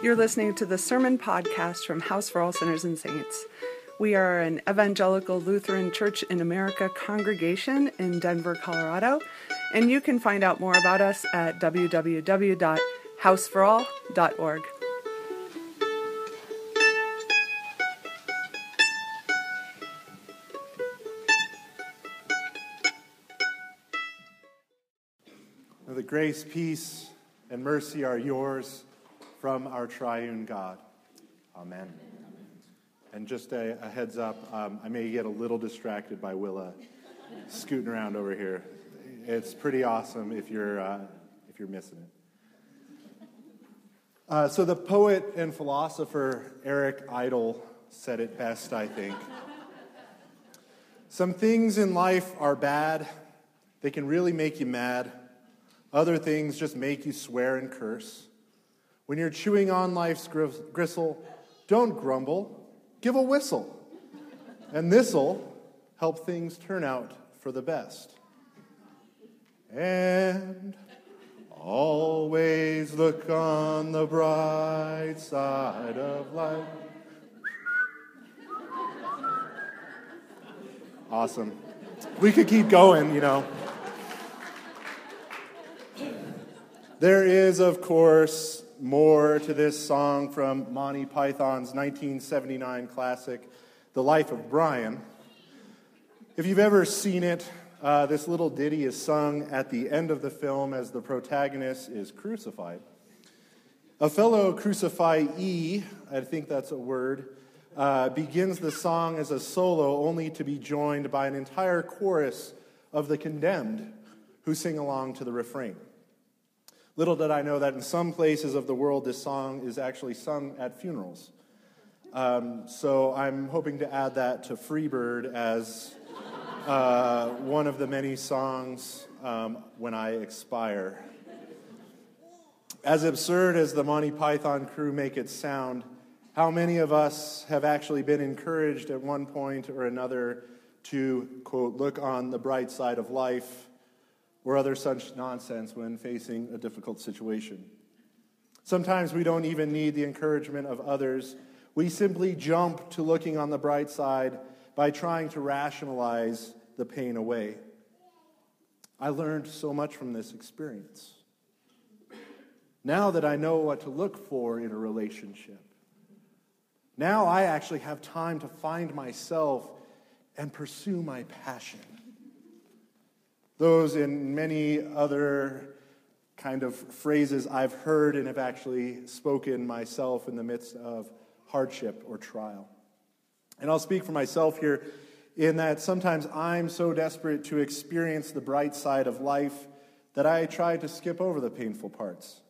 You're listening to the Sermon Podcast from House for All Sinners and Saints. We are an evangelical Lutheran Church in America congregation in Denver, Colorado, and you can find out more about us at www.houseforall.org. The grace, peace, and mercy are yours from our triune God. Amen. And just a, a heads up, um, I may get a little distracted by Willa scooting around over here. It's pretty awesome if you're, uh, if you're missing it. Uh, so, the poet and philosopher Eric Idle said it best, I think. Some things in life are bad, they can really make you mad. Other things just make you swear and curse. When you're chewing on life's gristle, don't grumble, give a whistle. And this'll help things turn out for the best. And always look on the bright side of life. Awesome. We could keep going, you know. There is, of course, more to this song from Monty Python's 1979 classic, The Life of Brian. If you've ever seen it, uh, this little ditty is sung at the end of the film as the protagonist is crucified. A fellow crucifyee, I think that's a word, uh, begins the song as a solo only to be joined by an entire chorus of the condemned who sing along to the refrain. Little did I know that in some places of the world, this song is actually sung at funerals. Um, so I'm hoping to add that to Freebird as uh, one of the many songs um, when I expire. As absurd as the Monty Python crew make it sound, how many of us have actually been encouraged at one point or another to, quote, look on the bright side of life or other such nonsense when facing a difficult situation. Sometimes we don't even need the encouragement of others. We simply jump to looking on the bright side by trying to rationalize the pain away. I learned so much from this experience. Now that I know what to look for in a relationship, now I actually have time to find myself and pursue my passion those in many other kind of phrases I've heard and have actually spoken myself in the midst of hardship or trial. And I'll speak for myself here in that sometimes I'm so desperate to experience the bright side of life that I try to skip over the painful parts.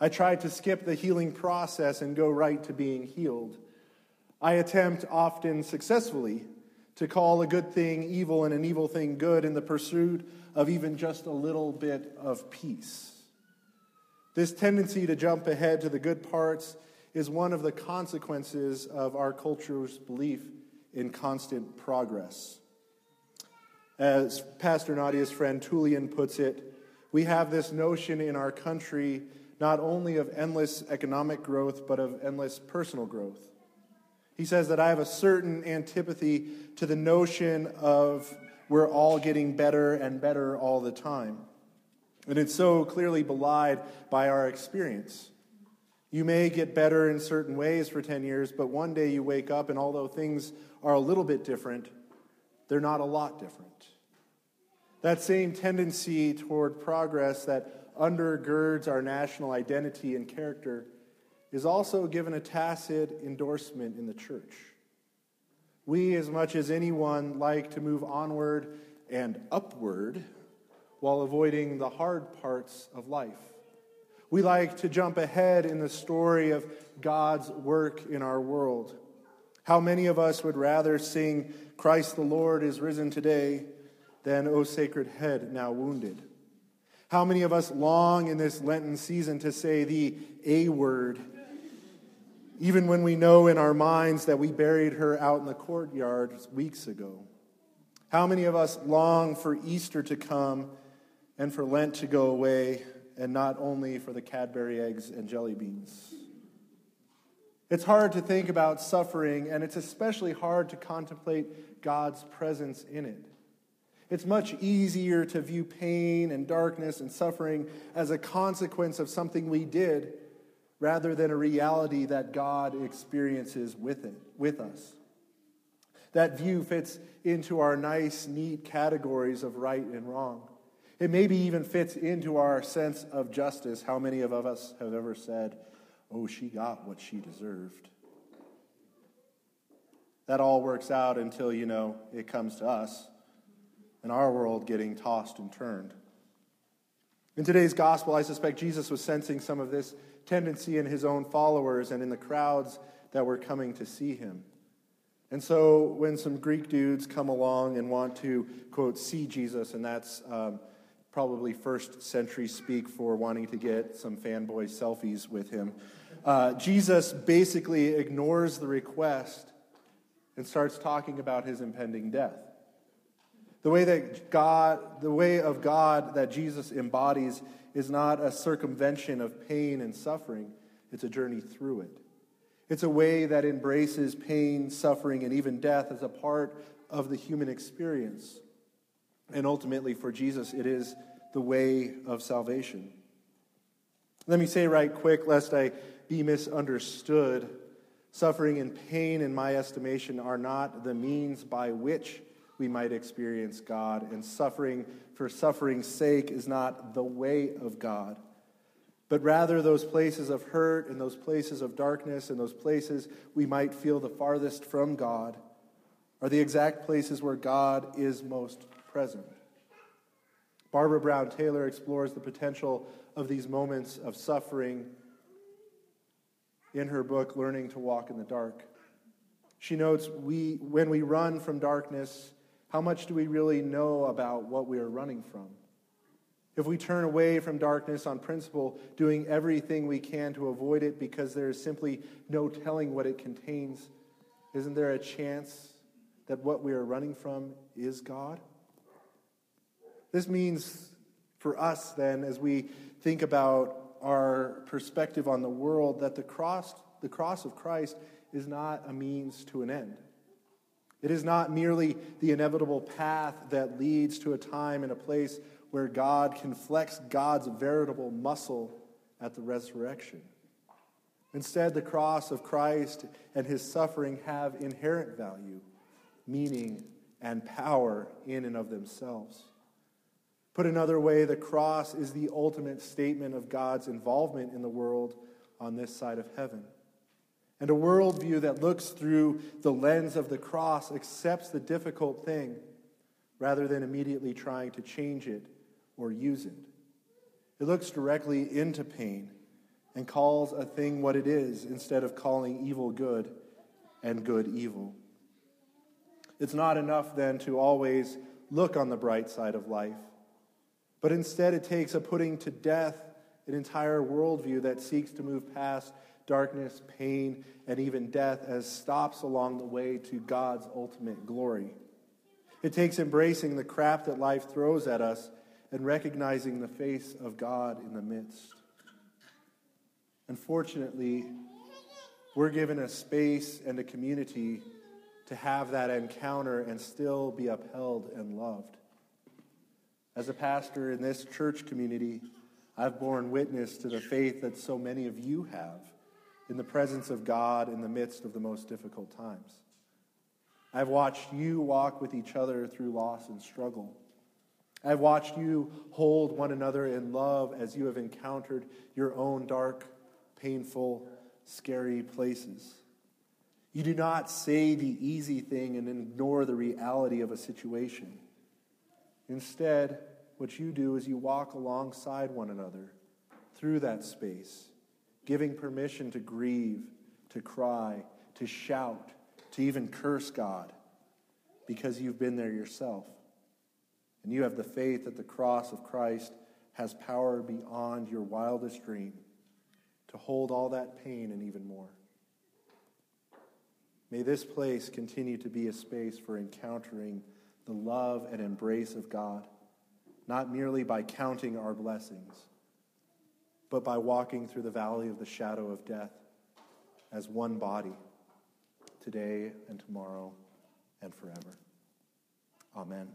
I try to skip the healing process and go right to being healed. I attempt often successfully to call a good thing evil and an evil thing good in the pursuit of even just a little bit of peace. This tendency to jump ahead to the good parts is one of the consequences of our culture's belief in constant progress. As Pastor Nadia's friend Tullian puts it, we have this notion in our country not only of endless economic growth, but of endless personal growth. He says that I have a certain antipathy to the notion of we're all getting better and better all the time. And it's so clearly belied by our experience. You may get better in certain ways for 10 years, but one day you wake up, and although things are a little bit different, they're not a lot different. That same tendency toward progress that undergirds our national identity and character is also given a tacit endorsement in the church. We, as much as anyone, like to move onward and upward while avoiding the hard parts of life. We like to jump ahead in the story of God's work in our world. How many of us would rather sing, Christ the Lord is risen today, than, O sacred head now wounded? How many of us long in this Lenten season to say the A word even when we know in our minds that we buried her out in the courtyard weeks ago? How many of us long for Easter to come and for Lent to go away, and not only for the Cadbury eggs and jelly beans? It's hard to think about suffering, and it's especially hard to contemplate God's presence in it. It's much easier to view pain and darkness and suffering as a consequence of something we did rather than a reality that God experiences with it, with us. That view fits into our nice, neat categories of right and wrong. It maybe even fits into our sense of justice. How many of us have ever said, oh, she got what she deserved? That all works out until, you know, it comes to us and our world getting tossed and turned. In today's gospel, I suspect Jesus was sensing some of this tendency in his own followers and in the crowds that were coming to see him. And so when some Greek dudes come along and want to, quote, see Jesus, and that's um, probably first century speak for wanting to get some fanboy selfies with him, uh, Jesus basically ignores the request and starts talking about his impending death. The way that God, the way of God that Jesus embodies is not a circumvention of pain and suffering, it's a journey through it. It's a way that embraces pain, suffering, and even death as a part of the human experience. And ultimately, for Jesus, it is the way of salvation. Let me say right quick, lest I be misunderstood suffering and pain, in my estimation, are not the means by which we might experience God, and suffering for suffering's sake is not the way of God but rather those places of hurt and those places of darkness and those places we might feel the farthest from God are the exact places where God is most present. Barbara Brown Taylor explores the potential of these moments of suffering in her book, Learning to Walk in the Dark. She notes, we, when we run from darkness, how much do we really know about what we are running from? If we turn away from darkness on principle, doing everything we can to avoid it because there is simply no telling what it contains, isn't there a chance that what we are running from is God? This means for us, then, as we think about our perspective on the world, that the cross, the cross of Christ is not a means to an end. It is not merely the inevitable path that leads to a time and a place where God can flex God's veritable muscle at the resurrection. Instead, the cross of Christ and his suffering have inherent value, meaning, and power in and of themselves. Put another way, the cross is the ultimate statement of God's involvement in the world on this side of heaven. And a worldview that looks through the lens of the cross accepts the difficult thing rather than immediately trying to change it or use it. It looks directly into pain and calls a thing what it is instead of calling evil good and good evil. It's not enough then to always look on the bright side of life, but instead it takes a putting to death an entire worldview that seeks to move past darkness, pain, and even death as stops along the way to God's ultimate glory. It takes embracing the crap that life throws at us and recognizing the face of God in the midst. Unfortunately, we're given a space and a community to have that encounter and still be upheld and loved. As a pastor in this church community, I've borne witness to the faith that so many of you have in the presence of God in the midst of the most difficult times. I've watched you walk with each other through loss and struggle. I've watched you hold one another in love as you have encountered your own dark, painful, scary places. You do not say the easy thing and ignore the reality of a situation. Instead, what you do is you walk alongside one another through that space, giving permission to grieve, to cry, to shout, to even curse God because you've been there yourself and you have the faith that the cross of Christ has power beyond your wildest dream to hold all that pain and even more. May this place continue to be a space for encountering the love and embrace of God, not merely by counting our blessings, but by walking through the valley of the shadow of death as one body, today and tomorrow and forever. Amen.